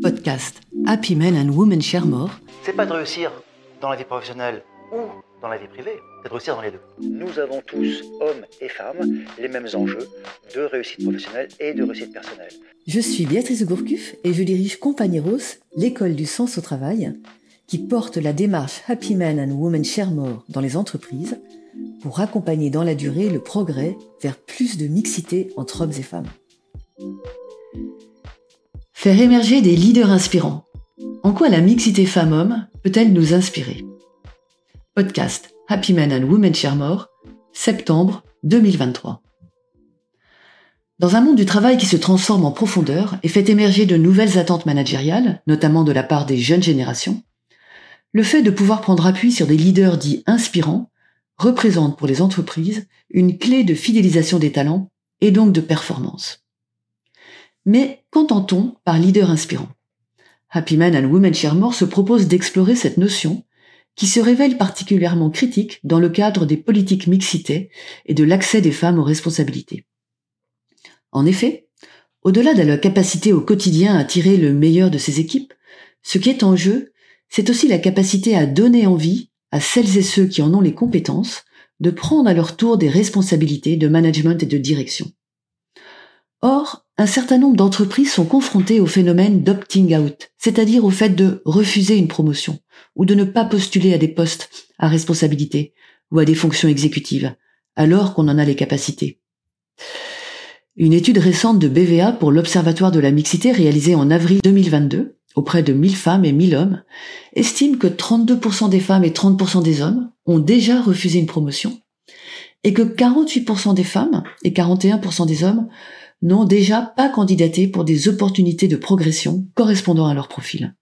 Podcast Happy Men and Women Share More. C'est pas de réussir dans la vie professionnelle ou dans la vie privée, c'est de réussir dans les deux. Nous avons tous, hommes et femmes, les mêmes enjeux de réussite professionnelle et de réussite personnelle. Je suis Béatrice Gourcuff et je dirige Compagnieros, l'école du sens au travail, qui porte la démarche Happy Men and Women Share More dans les entreprises pour accompagner dans la durée le progrès vers plus de mixité entre hommes et femmes. Faire émerger des leaders inspirants. En quoi la mixité femmes-hommes peut-elle nous inspirer? Podcast Happy Men and Women Share More, septembre 2023. Dans un monde du travail qui se transforme en profondeur et fait émerger de nouvelles attentes managériales, notamment de la part des jeunes générations, le fait de pouvoir prendre appui sur des leaders dits inspirants représente pour les entreprises une clé de fidélisation des talents et donc de performance. Mais qu'entend-on par leader inspirant? Happy Men and Women Share More se propose d'explorer cette notion qui se révèle particulièrement critique dans le cadre des politiques mixité et de l'accès des femmes aux responsabilités. En effet, au-delà de la capacité au quotidien à tirer le meilleur de ses équipes, ce qui est en jeu, c'est aussi la capacité à donner envie à celles et ceux qui en ont les compétences de prendre à leur tour des responsabilités de management et de direction. Or, un certain nombre d'entreprises sont confrontées au phénomène d'opting out, c'est-à-dire au fait de refuser une promotion ou de ne pas postuler à des postes à responsabilité ou à des fonctions exécutives, alors qu'on en a les capacités. Une étude récente de BVA pour l'Observatoire de la mixité réalisée en avril 2022 auprès de 1000 femmes et 1000 hommes estime que 32% des femmes et 30% des hommes ont déjà refusé une promotion et que 48% des femmes et 41% des hommes n'ont déjà pas candidaté pour des opportunités de progression correspondant à leur profil.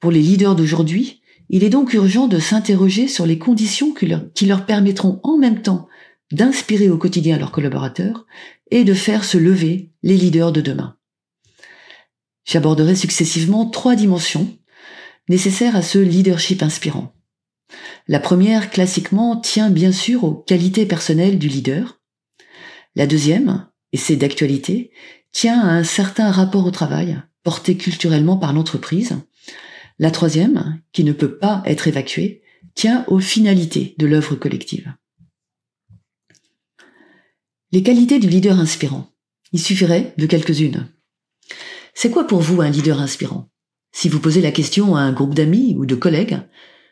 Pour les leaders d'aujourd'hui, il est donc urgent de s'interroger sur les conditions qui leur, permettront en même temps d'inspirer au quotidien leurs collaborateurs et de faire se lever les leaders de demain. J'aborderai successivement trois dimensions nécessaires à ce leadership inspirant. La première, classiquement, tient bien sûr aux qualités personnelles du leader. La deuxième, et c'est d'actualité, tient à un certain rapport au travail, porté culturellement par l'entreprise. La troisième, qui ne peut pas être évacuée, tient aux finalités de l'œuvre collective. Les qualités du leader inspirant. Il suffirait de quelques-unes. C'est quoi pour vous un leader inspirant? Si vous posez la question à un groupe d'amis ou de collègues,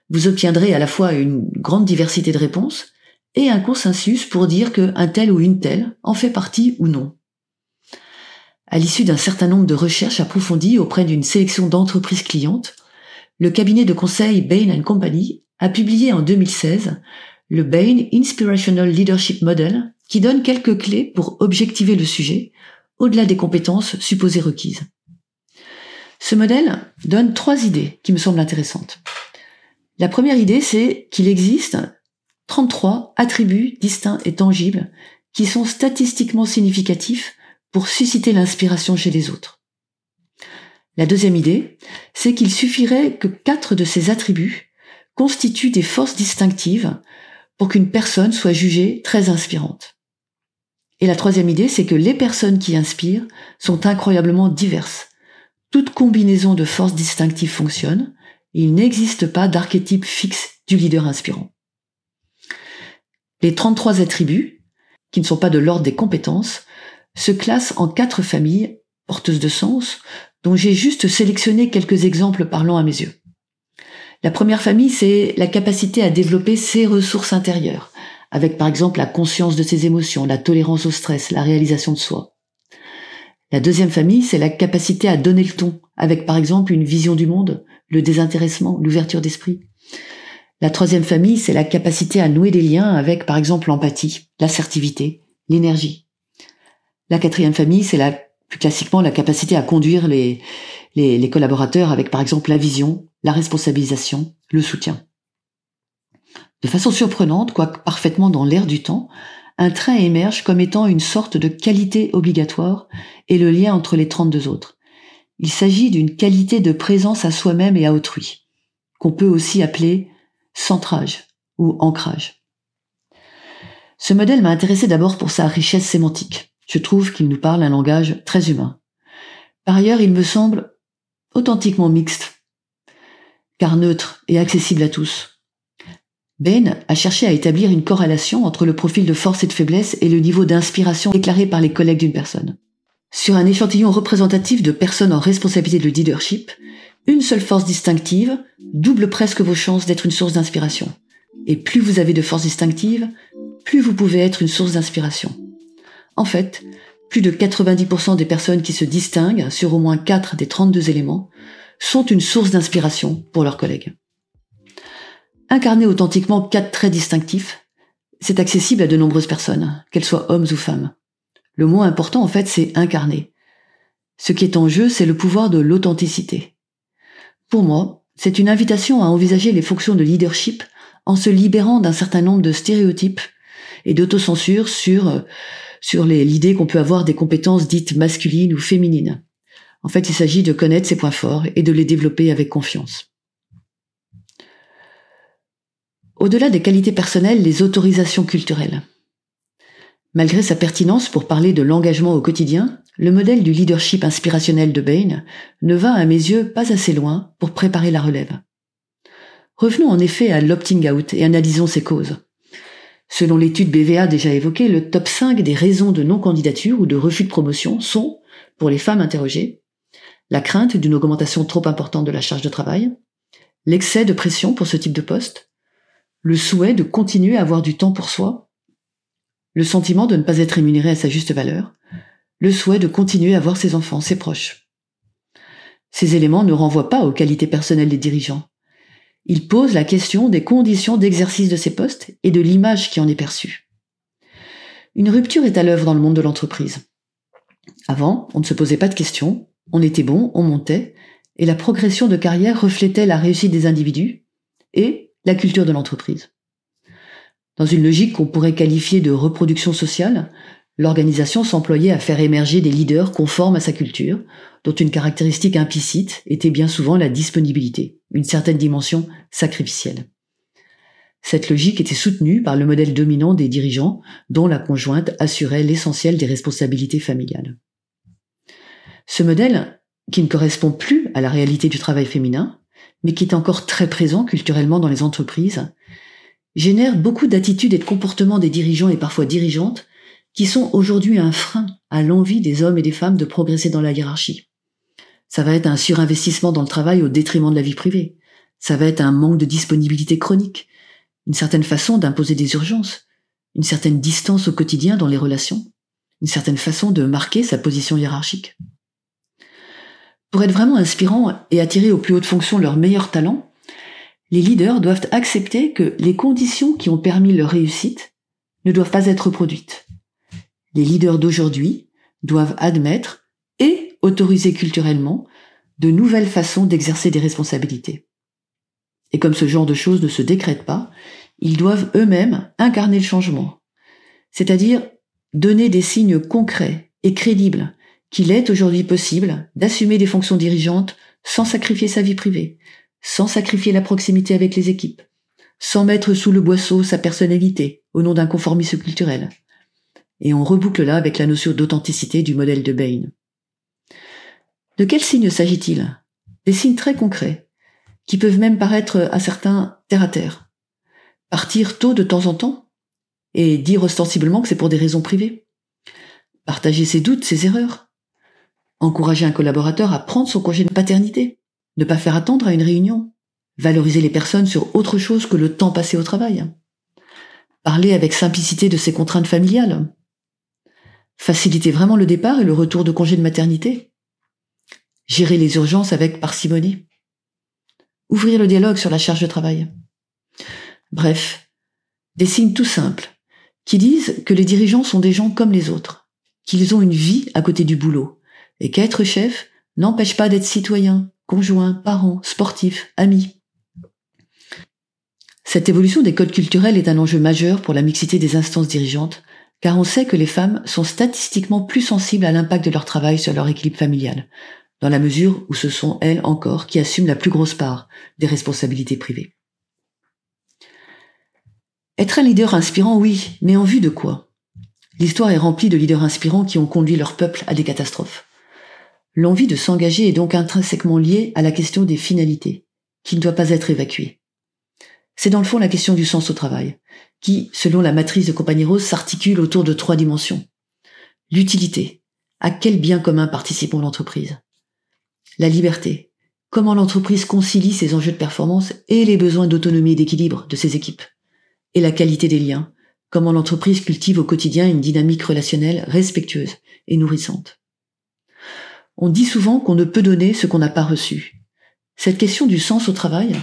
vous obtiendrez à la fois une grande diversité de réponses et un consensus pour dire qu'un tel ou une telle en fait partie ou non. À l'issue d'un certain nombre de recherches approfondies auprès d'une sélection d'entreprises clientes, le cabinet de conseil Bain Company a publié en 2016 le Bain Inspirational Leadership Model qui donne quelques clés pour objectiver le sujet au-delà des compétences supposées requises. Ce modèle donne trois idées qui me semblent intéressantes. La première idée, c'est qu'il existe 33 attributs distincts et tangibles qui sont statistiquement significatifs pour susciter l'inspiration chez les autres. La deuxième idée, c'est qu'il suffirait que quatre de ces attributs constituent des forces distinctives pour qu'une personne soit jugée très inspirante. Et la troisième idée, c'est que les personnes qui inspirent sont incroyablement diverses. Toute combinaison de forces distinctives fonctionne, il n'existe pas d'archétype fixe du leader inspirant. Les 33 attributs, qui ne sont pas de l'ordre des compétences, se classent en quatre familles porteuses de sens, dont j'ai juste sélectionné quelques exemples parlant à mes yeux. La première famille, c'est la capacité à développer ses ressources intérieures, avec par exemple la conscience de ses émotions, la tolérance au stress, la réalisation de soi. La deuxième famille, c'est la capacité à donner le ton, avec par exemple une vision du monde, le désintéressement, l'ouverture d'esprit. La troisième famille, c'est la capacité à nouer des liens avec, par exemple, l'empathie, l'assertivité, l'énergie. La quatrième famille, c'est plus classiquement la capacité à conduire les, les, les collaborateurs avec, par exemple, la vision, la responsabilisation, le soutien. De façon surprenante, quoique parfaitement dans l'air du temps, un trait émerge comme étant une sorte de qualité obligatoire et le lien entre les 32 autres. Il s'agit d'une qualité de présence à soi-même et à autrui, qu'on peut aussi appeler centrage ou ancrage. Ce modèle m'a intéressé d'abord pour sa richesse sémantique. Je trouve qu'il nous parle un langage très humain. Par ailleurs, il me semble authentiquement mixte, car neutre et accessible à tous. Bain a cherché à établir une corrélation entre le profil de force et de faiblesse et le niveau d'inspiration déclaré par les collègues d'une personne. Sur un échantillon représentatif de personnes en responsabilité de leadership, une seule force distinctive double presque vos chances d'être une source d'inspiration. Et plus vous avez de force distinctive, plus vous pouvez être une source d'inspiration. En fait, plus de 90% des personnes qui se distinguent sur au moins 4 des 32 éléments sont une source d'inspiration pour leurs collègues. Incarner authentiquement quatre traits distinctifs, c'est accessible à de nombreuses personnes, qu'elles soient hommes ou femmes. Le mot important, en fait, c'est incarner. Ce qui est en jeu, c'est le pouvoir de l'authenticité. Pour moi, c'est une invitation à envisager les fonctions de leadership en se libérant d'un certain nombre de stéréotypes et d'autocensure sur, sur l'idée qu'on peut avoir des compétences dites masculines ou féminines. En fait, il s'agit de connaître ses points forts et de les développer avec confiance. Au-delà des qualités personnelles, les autorisations culturelles. Malgré sa pertinence pour parler de l'engagement au quotidien, le modèle du leadership inspirationnel de Bain ne va à mes yeux pas assez loin pour préparer la relève. Revenons en effet à l'opting out et analysons ses causes. Selon l'étude BVA déjà évoquée, le top 5 des raisons de non-candidature ou de refus de promotion sont, pour les femmes interrogées, la crainte d'une augmentation trop importante de la charge de travail, l'excès de pression pour ce type de poste, le souhait de continuer à avoir du temps pour soi, le sentiment de ne pas être rémunéré à sa juste valeur, le souhait de continuer à voir ses enfants, ses proches. Ces éléments ne renvoient pas aux qualités personnelles des dirigeants. Ils posent la question des conditions d'exercice de ces postes et de l'image qui en est perçue. Une rupture est à l'œuvre dans le monde de l'entreprise. Avant, on ne se posait pas de questions, on était bon, on montait, et la progression de carrière reflétait la réussite des individus et la culture de l'entreprise. Dans une logique qu'on pourrait qualifier de reproduction sociale, l'organisation s'employait à faire émerger des leaders conformes à sa culture, dont une caractéristique implicite était bien souvent la disponibilité, une certaine dimension sacrificielle. Cette logique était soutenue par le modèle dominant des dirigeants, dont la conjointe assurait l'essentiel des responsabilités familiales. Ce modèle, qui ne correspond plus à la réalité du travail féminin, mais qui est encore très présent culturellement dans les entreprises, génère beaucoup d'attitudes et de comportements des dirigeants et parfois dirigeantes qui sont aujourd'hui un frein à l'envie des hommes et des femmes de progresser dans la hiérarchie. Ça va être un surinvestissement dans le travail au détriment de la vie privée. Ça va être un manque de disponibilité chronique, une certaine façon d'imposer des urgences, une certaine distance au quotidien dans les relations, une certaine façon de marquer sa position hiérarchique. Pour être vraiment inspirants et attirer aux plus hautes fonctions leurs meilleurs talents, les leaders doivent accepter que les conditions qui ont permis leur réussite ne doivent pas être reproduites. Les leaders d'aujourd'hui doivent admettre et autoriser culturellement de nouvelles façons d'exercer des responsabilités. Et comme ce genre de choses ne se décrète pas, ils doivent eux-mêmes incarner le changement, c'est-à-dire donner des signes concrets et crédibles qu'il est aujourd'hui possible d'assumer des fonctions dirigeantes sans sacrifier sa vie privée, sans sacrifier la proximité avec les équipes, sans mettre sous le boisseau sa personnalité au nom d'un conformisme culturel. Et on reboucle là avec la notion d'authenticité du modèle de Bain. De quels signes s'agit-il? Des signes très concrets, qui peuvent même paraître à certains terre à terre. Partir tôt de temps en temps, et dire ostensiblement que c'est pour des raisons privées. Partager ses doutes, ses erreurs. Encourager un collaborateur à prendre son congé de paternité ne pas faire attendre à une réunion, valoriser les personnes sur autre chose que le temps passé au travail, parler avec simplicité de ses contraintes familiales, faciliter vraiment le départ et le retour de congé de maternité, gérer les urgences avec parcimonie, ouvrir le dialogue sur la charge de travail. Bref, des signes tout simples qui disent que les dirigeants sont des gens comme les autres, qu'ils ont une vie à côté du boulot, et qu'être chef n'empêche pas d'être citoyen, conjoints, parents, sportifs, amis. Cette évolution des codes culturels est un enjeu majeur pour la mixité des instances dirigeantes, car on sait que les femmes sont statistiquement plus sensibles à l'impact de leur travail sur leur équilibre familial, dans la mesure où ce sont elles encore qui assument la plus grosse part des responsabilités privées. Être un leader inspirant, oui, mais en vue de quoi? L'histoire est remplie de leaders inspirants qui ont conduit leur peuple à des catastrophes. L'envie de s'engager est donc intrinsèquement liée à la question des finalités, qui ne doit pas être évacuée. C'est dans le fond la question du sens au travail, qui, selon la matrice de Compagnie Rose, s'articule autour de trois dimensions. L'utilité. À quel bien commun participons l'entreprise? La liberté. Comment l'entreprise concilie ses enjeux de performance et les besoins d'autonomie et d'équilibre de ses équipes? Et la qualité des liens. Comment l'entreprise cultive au quotidien une dynamique relationnelle respectueuse et nourrissante? On dit souvent qu'on ne peut donner ce qu'on n'a pas reçu. Cette question du sens au travail,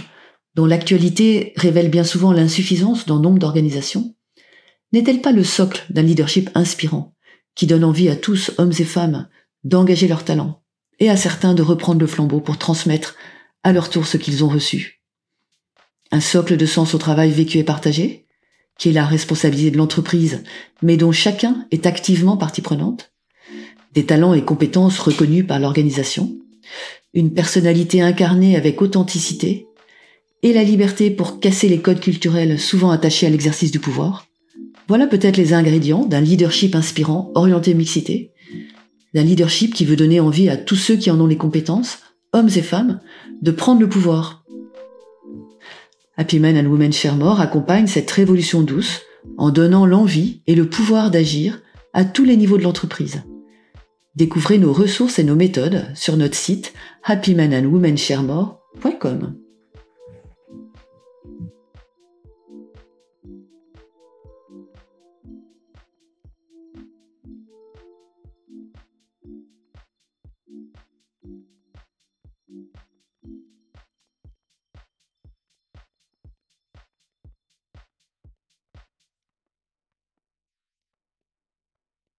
dont l'actualité révèle bien souvent l'insuffisance dans nombre d'organisations, n'est-elle pas le socle d'un leadership inspirant, qui donne envie à tous, hommes et femmes, d'engager leur talent, et à certains de reprendre le flambeau pour transmettre à leur tour ce qu'ils ont reçu? Un socle de sens au travail vécu et partagé, qui est la responsabilité de l'entreprise, mais dont chacun est activement partie prenante, des talents et compétences reconnus par l'organisation, une personnalité incarnée avec authenticité, et la liberté pour casser les codes culturels souvent attachés à l'exercice du pouvoir. Voilà peut-être les ingrédients d'un leadership inspirant, orienté mixité, d'un leadership qui veut donner envie à tous ceux qui en ont les compétences, hommes et femmes, de prendre le pouvoir. Happy Men and Women Share More accompagne cette révolution douce en donnant l'envie et le pouvoir d'agir à tous les niveaux de l'entreprise. Découvrez nos ressources et nos méthodes sur notre site happymenandwomensharemore.com.